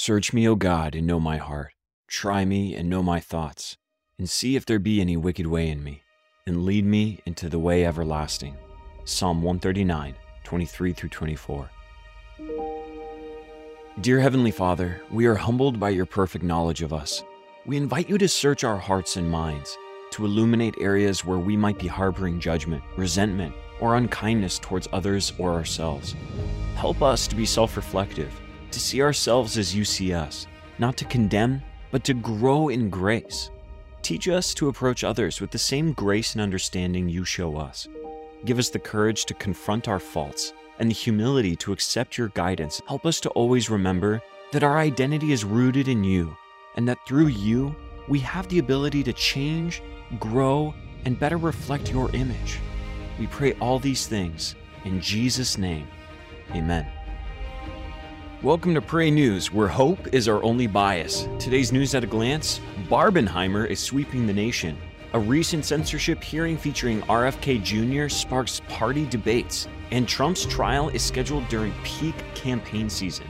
Search me, O God, and know my heart. Try me and know my thoughts, and see if there be any wicked way in me, and lead me into the way everlasting. Psalm 139, 23 through 24. Dear Heavenly Father, we are humbled by your perfect knowledge of us. We invite you to search our hearts and minds, to illuminate areas where we might be harboring judgment, resentment, or unkindness towards others or ourselves. Help us to be self reflective to see ourselves as you see us, not to condemn, but to grow in grace. Teach us to approach others with the same grace and understanding you show us. Give us the courage to confront our faults and the humility to accept your guidance. Help us to always remember that our identity is rooted in you and that through you, we have the ability to change, grow, and better reflect your image. We pray all these things in Jesus' name. Amen. Welcome to Pray News, where hope is our only bias. Today's news at a glance Barbenheimer is sweeping the nation. A recent censorship hearing featuring RFK Jr. sparks party debates, and Trump's trial is scheduled during peak campaign season.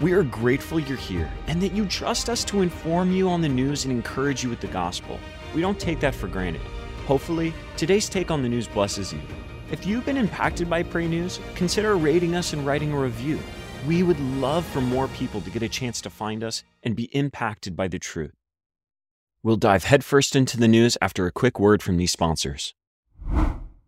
We are grateful you're here and that you trust us to inform you on the news and encourage you with the gospel. We don't take that for granted. Hopefully, today's take on the news blesses you. If you've been impacted by Pray News, consider rating us and writing a review. We would love for more people to get a chance to find us and be impacted by the truth. We'll dive headfirst into the news after a quick word from these sponsors.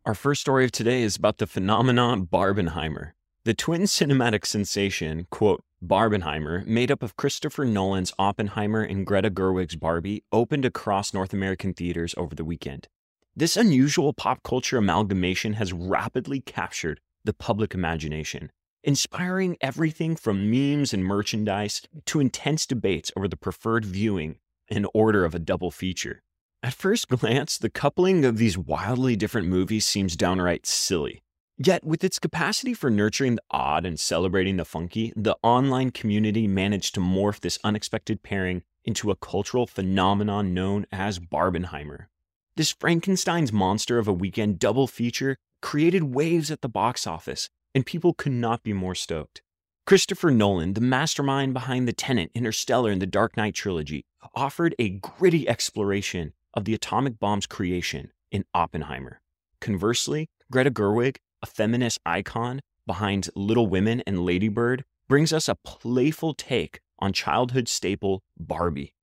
Our first story of today is about the phenomenon Barbenheimer. The twin cinematic sensation, quote, Barbenheimer, made up of Christopher Nolan's Oppenheimer and Greta Gerwig's Barbie, opened across North American theaters over the weekend. This unusual pop culture amalgamation has rapidly captured the public imagination, inspiring everything from memes and merchandise to intense debates over the preferred viewing and order of a double feature. At first glance, the coupling of these wildly different movies seems downright silly. Yet, with its capacity for nurturing the odd and celebrating the funky, the online community managed to morph this unexpected pairing into a cultural phenomenon known as Barbenheimer. This Frankenstein's monster of a weekend double feature created waves at the box office, and people could not be more stoked. Christopher Nolan, the mastermind behind The Tenet, Interstellar, and the Dark Knight trilogy, offered a gritty exploration of the atomic bomb's creation in Oppenheimer. Conversely, Greta Gerwig, a feminist icon behind Little Women and Ladybird, brings us a playful take on childhood staple Barbie.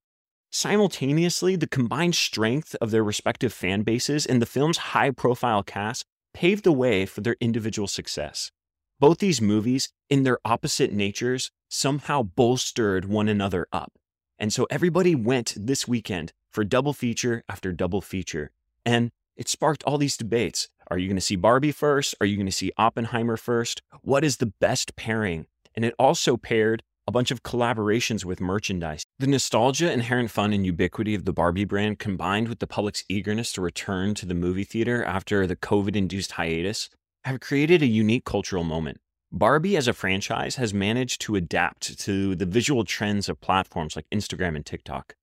Simultaneously, the combined strength of their respective fan bases and the film's high profile cast paved the way for their individual success. Both these movies, in their opposite natures, somehow bolstered one another up. And so everybody went this weekend for double feature after double feature. And it sparked all these debates. Are you going to see Barbie first? Are you going to see Oppenheimer first? What is the best pairing? And it also paired a bunch of collaborations with merchandise. The nostalgia, inherent fun, and ubiquity of the Barbie brand combined with the public's eagerness to return to the movie theater after the COVID induced hiatus have created a unique cultural moment. Barbie as a franchise has managed to adapt to the visual trends of platforms like Instagram and TikTok,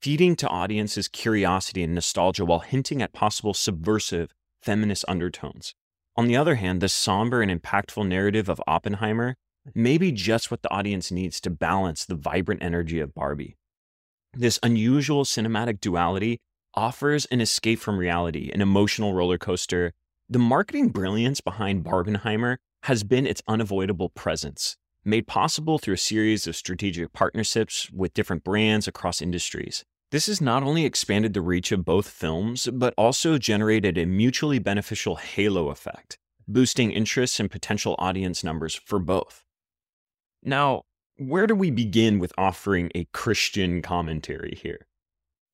feeding to audiences curiosity and nostalgia while hinting at possible subversive feminist undertones. On the other hand, the somber and impactful narrative of Oppenheimer may be just what the audience needs to balance the vibrant energy of Barbie. This unusual cinematic duality offers an escape from reality, an emotional roller coaster the marketing brilliance behind Barbenheimer has been its unavoidable presence, made possible through a series of strategic partnerships with different brands across industries. This has not only expanded the reach of both films, but also generated a mutually beneficial halo effect, boosting interest and potential audience numbers for both. Now, where do we begin with offering a Christian commentary here?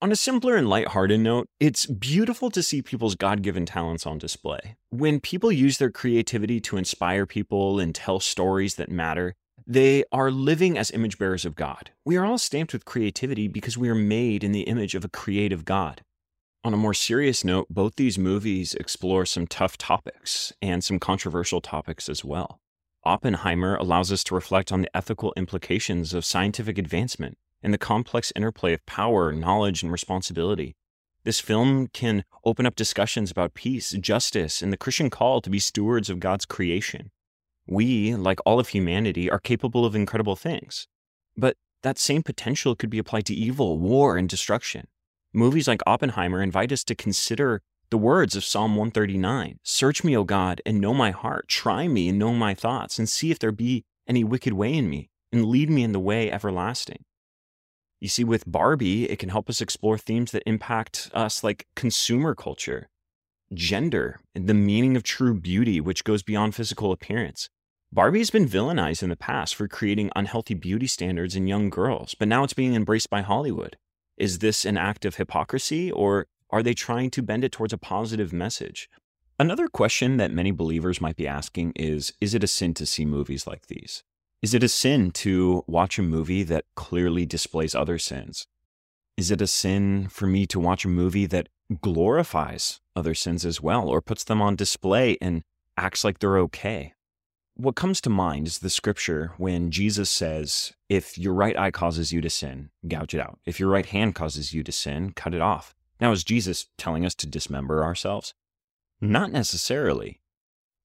On a simpler and lighthearted note, it's beautiful to see people's God given talents on display. When people use their creativity to inspire people and tell stories that matter, they are living as image bearers of God. We are all stamped with creativity because we are made in the image of a creative God. On a more serious note, both these movies explore some tough topics and some controversial topics as well. Oppenheimer allows us to reflect on the ethical implications of scientific advancement and the complex interplay of power, knowledge, and responsibility. This film can open up discussions about peace, justice, and the Christian call to be stewards of God's creation. We, like all of humanity, are capable of incredible things. But that same potential could be applied to evil, war, and destruction. Movies like Oppenheimer invite us to consider the words of Psalm 139 Search me, O God, and know my heart. Try me and know my thoughts, and see if there be any wicked way in me, and lead me in the way everlasting. You see, with Barbie, it can help us explore themes that impact us like consumer culture, gender, and the meaning of true beauty, which goes beyond physical appearance. Barbie has been villainized in the past for creating unhealthy beauty standards in young girls, but now it's being embraced by Hollywood. Is this an act of hypocrisy, or are they trying to bend it towards a positive message? Another question that many believers might be asking is Is it a sin to see movies like these? Is it a sin to watch a movie that clearly displays other sins? Is it a sin for me to watch a movie that glorifies other sins as well, or puts them on display and acts like they're okay? What comes to mind is the scripture when Jesus says, If your right eye causes you to sin, gouge it out. If your right hand causes you to sin, cut it off. Now, is Jesus telling us to dismember ourselves? Not necessarily.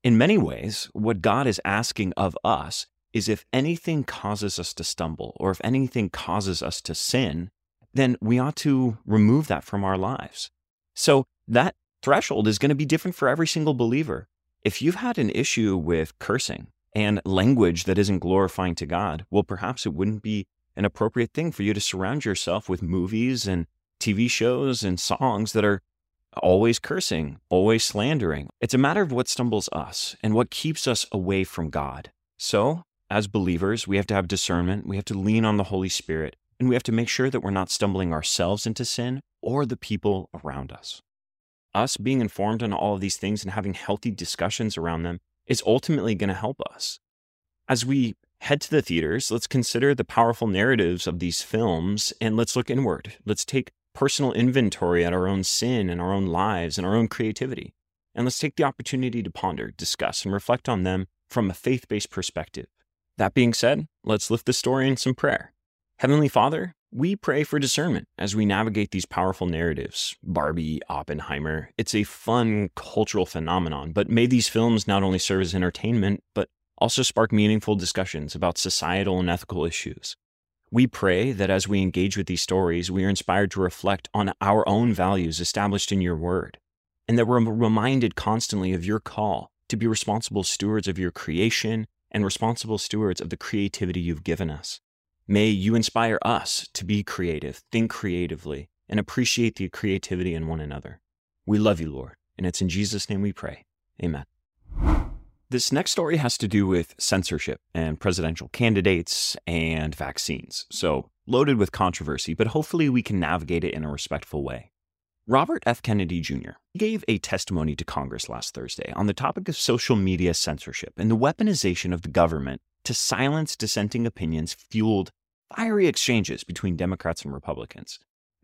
In many ways, what God is asking of us is if anything causes us to stumble or if anything causes us to sin, then we ought to remove that from our lives. So that threshold is going to be different for every single believer. If you've had an issue with cursing and language that isn't glorifying to God, well, perhaps it wouldn't be an appropriate thing for you to surround yourself with movies and TV shows and songs that are always cursing, always slandering. It's a matter of what stumbles us and what keeps us away from God. So, as believers, we have to have discernment, we have to lean on the Holy Spirit, and we have to make sure that we're not stumbling ourselves into sin or the people around us us being informed on all of these things and having healthy discussions around them is ultimately going to help us. As we head to the theaters, let's consider the powerful narratives of these films and let's look inward. Let's take personal inventory at our own sin and our own lives and our own creativity. And let's take the opportunity to ponder, discuss, and reflect on them from a faith based perspective. That being said, let's lift the story in some prayer. Heavenly Father, we pray for discernment as we navigate these powerful narratives. Barbie, Oppenheimer, it's a fun cultural phenomenon, but may these films not only serve as entertainment, but also spark meaningful discussions about societal and ethical issues. We pray that as we engage with these stories, we are inspired to reflect on our own values established in your word, and that we're reminded constantly of your call to be responsible stewards of your creation and responsible stewards of the creativity you've given us. May you inspire us to be creative, think creatively, and appreciate the creativity in one another. We love you, Lord, and it's in Jesus' name we pray. Amen. This next story has to do with censorship and presidential candidates and vaccines. So, loaded with controversy, but hopefully we can navigate it in a respectful way. Robert F. Kennedy Jr. gave a testimony to Congress last Thursday on the topic of social media censorship and the weaponization of the government to silence dissenting opinions fueled fiery exchanges between Democrats and Republicans.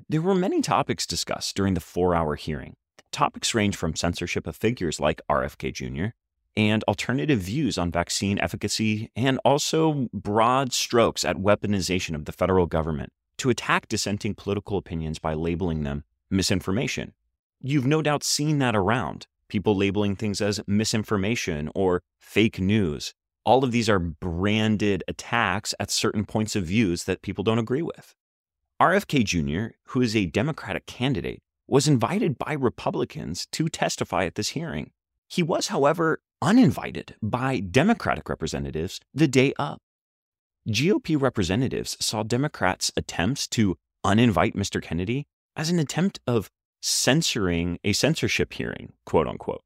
There were many topics discussed during the four hour hearing. Topics range from censorship of figures like RFK Jr. and alternative views on vaccine efficacy, and also broad strokes at weaponization of the federal government to attack dissenting political opinions by labeling them misinformation. You've no doubt seen that around people labeling things as misinformation or fake news all of these are branded attacks at certain points of views that people don't agree with. RFK Jr., who is a Democratic candidate, was invited by Republicans to testify at this hearing. He was, however, uninvited by Democratic representatives the day up. GOP representatives saw Democrats' attempts to uninvite Mr. Kennedy as an attempt of censoring a censorship hearing, quote unquote.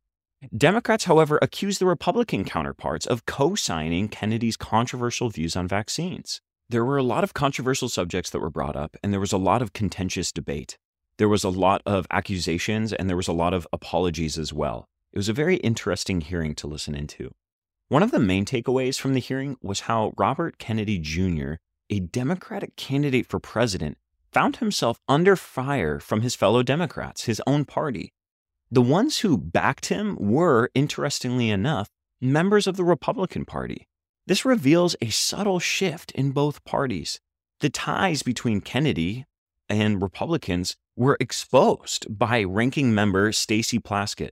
Democrats, however, accused the Republican counterparts of co signing Kennedy's controversial views on vaccines. There were a lot of controversial subjects that were brought up, and there was a lot of contentious debate. There was a lot of accusations, and there was a lot of apologies as well. It was a very interesting hearing to listen into. One of the main takeaways from the hearing was how Robert Kennedy Jr., a Democratic candidate for president, found himself under fire from his fellow Democrats, his own party, the ones who backed him were, interestingly enough, members of the Republican Party. This reveals a subtle shift in both parties. The ties between Kennedy and Republicans were exposed by ranking member Stacey Plaskett.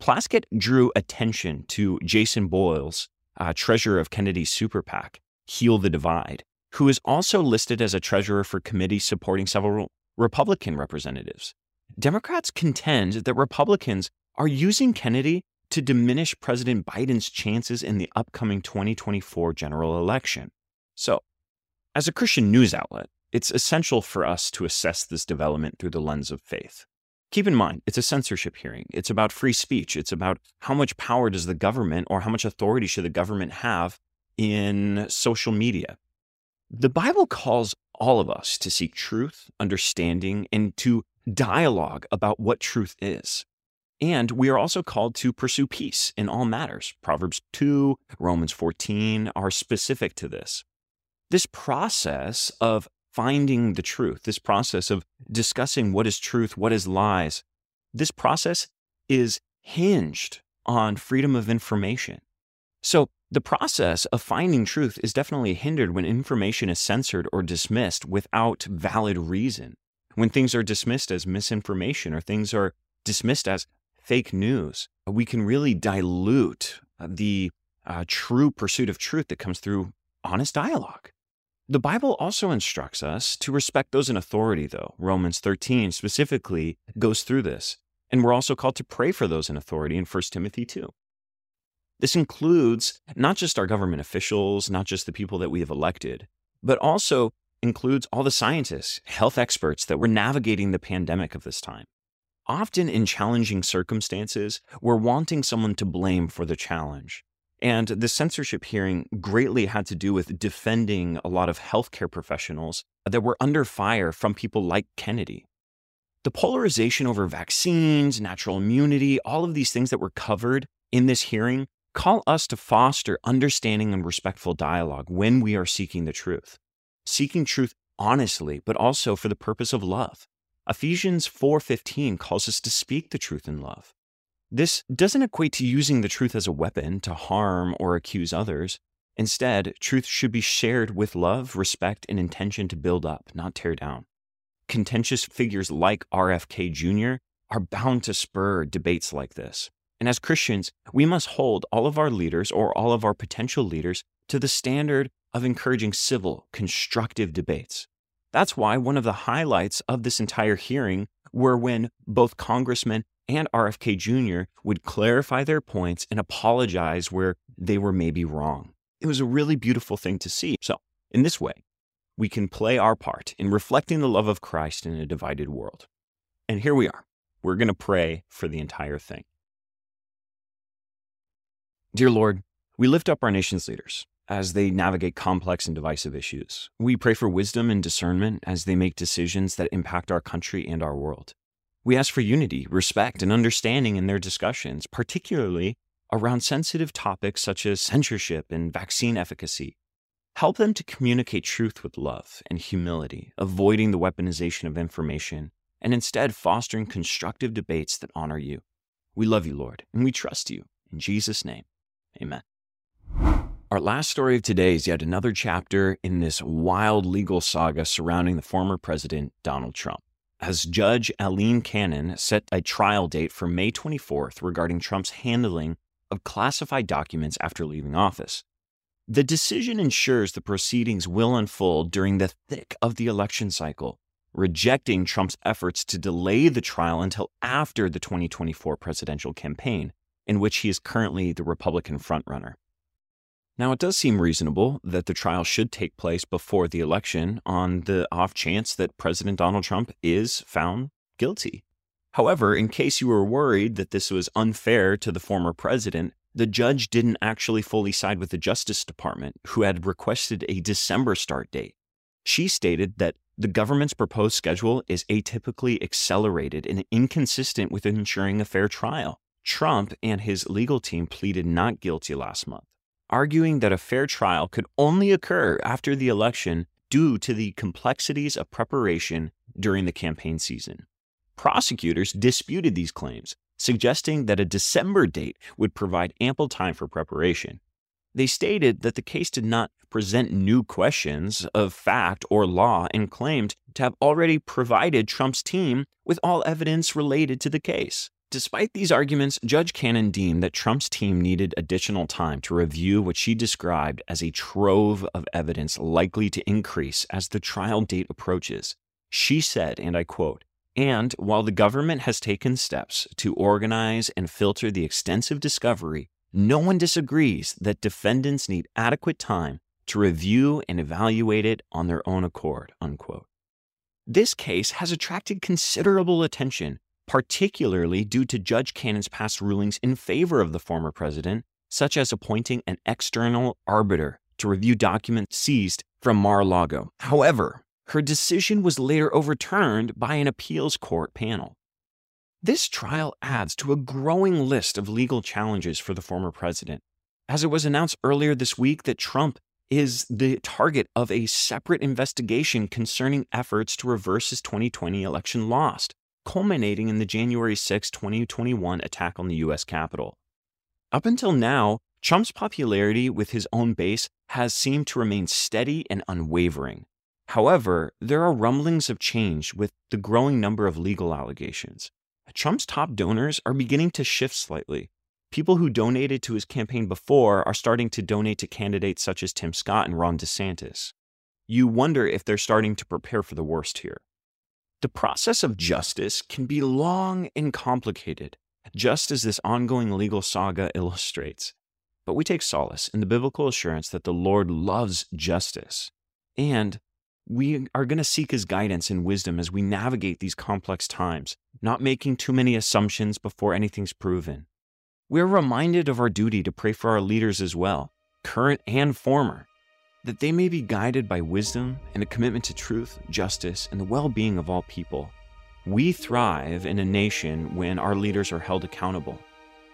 Plaskett drew attention to Jason Boyle's uh, treasurer of Kennedy's super PAC, Heal the Divide, who is also listed as a treasurer for committees supporting several Republican representatives. Democrats contend that Republicans are using Kennedy to diminish President Biden's chances in the upcoming 2024 general election. So, as a Christian news outlet, it's essential for us to assess this development through the lens of faith. Keep in mind, it's a censorship hearing. It's about free speech. It's about how much power does the government or how much authority should the government have in social media. The Bible calls all of us to seek truth, understanding, and to dialogue about what truth is. And we are also called to pursue peace in all matters. Proverbs 2, Romans 14 are specific to this. This process of finding the truth, this process of discussing what is truth, what is lies, this process is hinged on freedom of information. So, the process of finding truth is definitely hindered when information is censored or dismissed without valid reason. When things are dismissed as misinformation or things are dismissed as fake news, we can really dilute the uh, true pursuit of truth that comes through honest dialogue. The Bible also instructs us to respect those in authority, though. Romans 13 specifically goes through this. And we're also called to pray for those in authority in 1 Timothy 2. This includes not just our government officials, not just the people that we have elected, but also includes all the scientists, health experts that were navigating the pandemic of this time. Often in challenging circumstances, we're wanting someone to blame for the challenge. And the censorship hearing greatly had to do with defending a lot of healthcare professionals that were under fire from people like Kennedy. The polarization over vaccines, natural immunity, all of these things that were covered in this hearing call us to foster understanding and respectful dialogue when we are seeking the truth. Seeking truth honestly, but also for the purpose of love. Ephesians 4:15 calls us to speak the truth in love. This doesn't equate to using the truth as a weapon to harm or accuse others. Instead, truth should be shared with love, respect, and intention to build up, not tear down. Contentious figures like RFK Jr. are bound to spur debates like this. And as Christians, we must hold all of our leaders or all of our potential leaders to the standard of encouraging civil, constructive debates. That's why one of the highlights of this entire hearing were when both congressmen and RFK Jr. would clarify their points and apologize where they were maybe wrong. It was a really beautiful thing to see. So, in this way, we can play our part in reflecting the love of Christ in a divided world. And here we are. We're going to pray for the entire thing. Dear Lord, we lift up our nation's leaders as they navigate complex and divisive issues. We pray for wisdom and discernment as they make decisions that impact our country and our world. We ask for unity, respect, and understanding in their discussions, particularly around sensitive topics such as censorship and vaccine efficacy. Help them to communicate truth with love and humility, avoiding the weaponization of information, and instead fostering constructive debates that honor you. We love you, Lord, and we trust you. In Jesus' name, amen. Our last story of today is yet another chapter in this wild legal saga surrounding the former president, Donald Trump as Judge Aileen Cannon set a trial date for May 24th regarding Trump's handling of classified documents after leaving office. The decision ensures the proceedings will unfold during the thick of the election cycle, rejecting Trump's efforts to delay the trial until after the 2024 presidential campaign, in which he is currently the Republican frontrunner. Now, it does seem reasonable that the trial should take place before the election on the off chance that President Donald Trump is found guilty. However, in case you were worried that this was unfair to the former president, the judge didn't actually fully side with the Justice Department, who had requested a December start date. She stated that the government's proposed schedule is atypically accelerated and inconsistent with ensuring a fair trial. Trump and his legal team pleaded not guilty last month arguing that a fair trial could only occur after the election due to the complexities of preparation during the campaign season. Prosecutors disputed these claims, suggesting that a December date would provide ample time for preparation. They stated that the case did not present new questions of fact or law and claimed to have already provided Trump's team with all evidence related to the case. Despite these arguments, Judge Cannon deemed that Trump's team needed additional time to review what she described as a trove of evidence likely to increase as the trial date approaches. She said, and I quote, and while the government has taken steps to organize and filter the extensive discovery, no one disagrees that defendants need adequate time to review and evaluate it on their own accord. Unquote. This case has attracted considerable attention particularly due to Judge Cannon's past rulings in favor of the former president, such as appointing an external arbiter to review documents seized from Mar a Lago. However, her decision was later overturned by an appeals court panel. This trial adds to a growing list of legal challenges for the former president, as it was announced earlier this week that Trump is the target of a separate investigation concerning efforts to reverse his 2020 election loss culminating in the January 6, 2021 attack on the US Capitol. Up until now, Trump's popularity with his own base has seemed to remain steady and unwavering. However, there are rumblings of change with the growing number of legal allegations. Trump's top donors are beginning to shift slightly. People who donated to his campaign before are starting to donate to candidates such as Tim Scott and Ron DeSantis. You wonder if they're starting to prepare for the worst here. The process of justice can be long and complicated, just as this ongoing legal saga illustrates. But we take solace in the biblical assurance that the Lord loves justice, and we are going to seek his guidance and wisdom as we navigate these complex times, not making too many assumptions before anything's proven. We are reminded of our duty to pray for our leaders as well, current and former, that they may be guided by wisdom and a commitment to truth, justice, and the well being of all people. We thrive in a nation when our leaders are held accountable.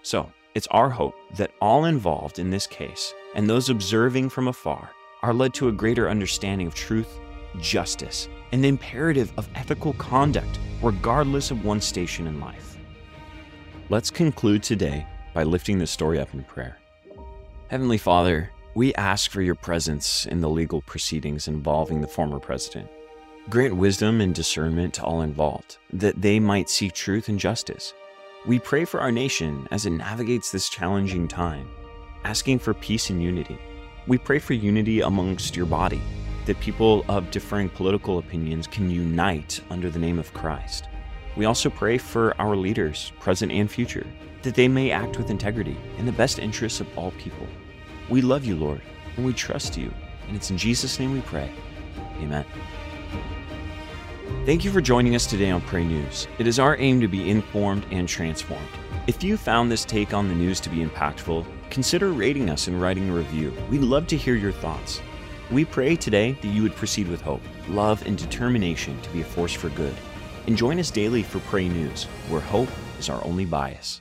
So, it's our hope that all involved in this case and those observing from afar are led to a greater understanding of truth, justice, and the imperative of ethical conduct, regardless of one's station in life. Let's conclude today by lifting this story up in prayer. Heavenly Father, we ask for your presence in the legal proceedings involving the former president. Grant wisdom and discernment to all involved, that they might seek truth and justice. We pray for our nation as it navigates this challenging time, asking for peace and unity. We pray for unity amongst your body, that people of differing political opinions can unite under the name of Christ. We also pray for our leaders, present and future, that they may act with integrity in the best interests of all people. We love you, Lord, and we trust you. And it's in Jesus' name we pray. Amen. Thank you for joining us today on Pray News. It is our aim to be informed and transformed. If you found this take on the news to be impactful, consider rating us and writing a review. We'd love to hear your thoughts. We pray today that you would proceed with hope, love, and determination to be a force for good. And join us daily for Pray News, where hope is our only bias.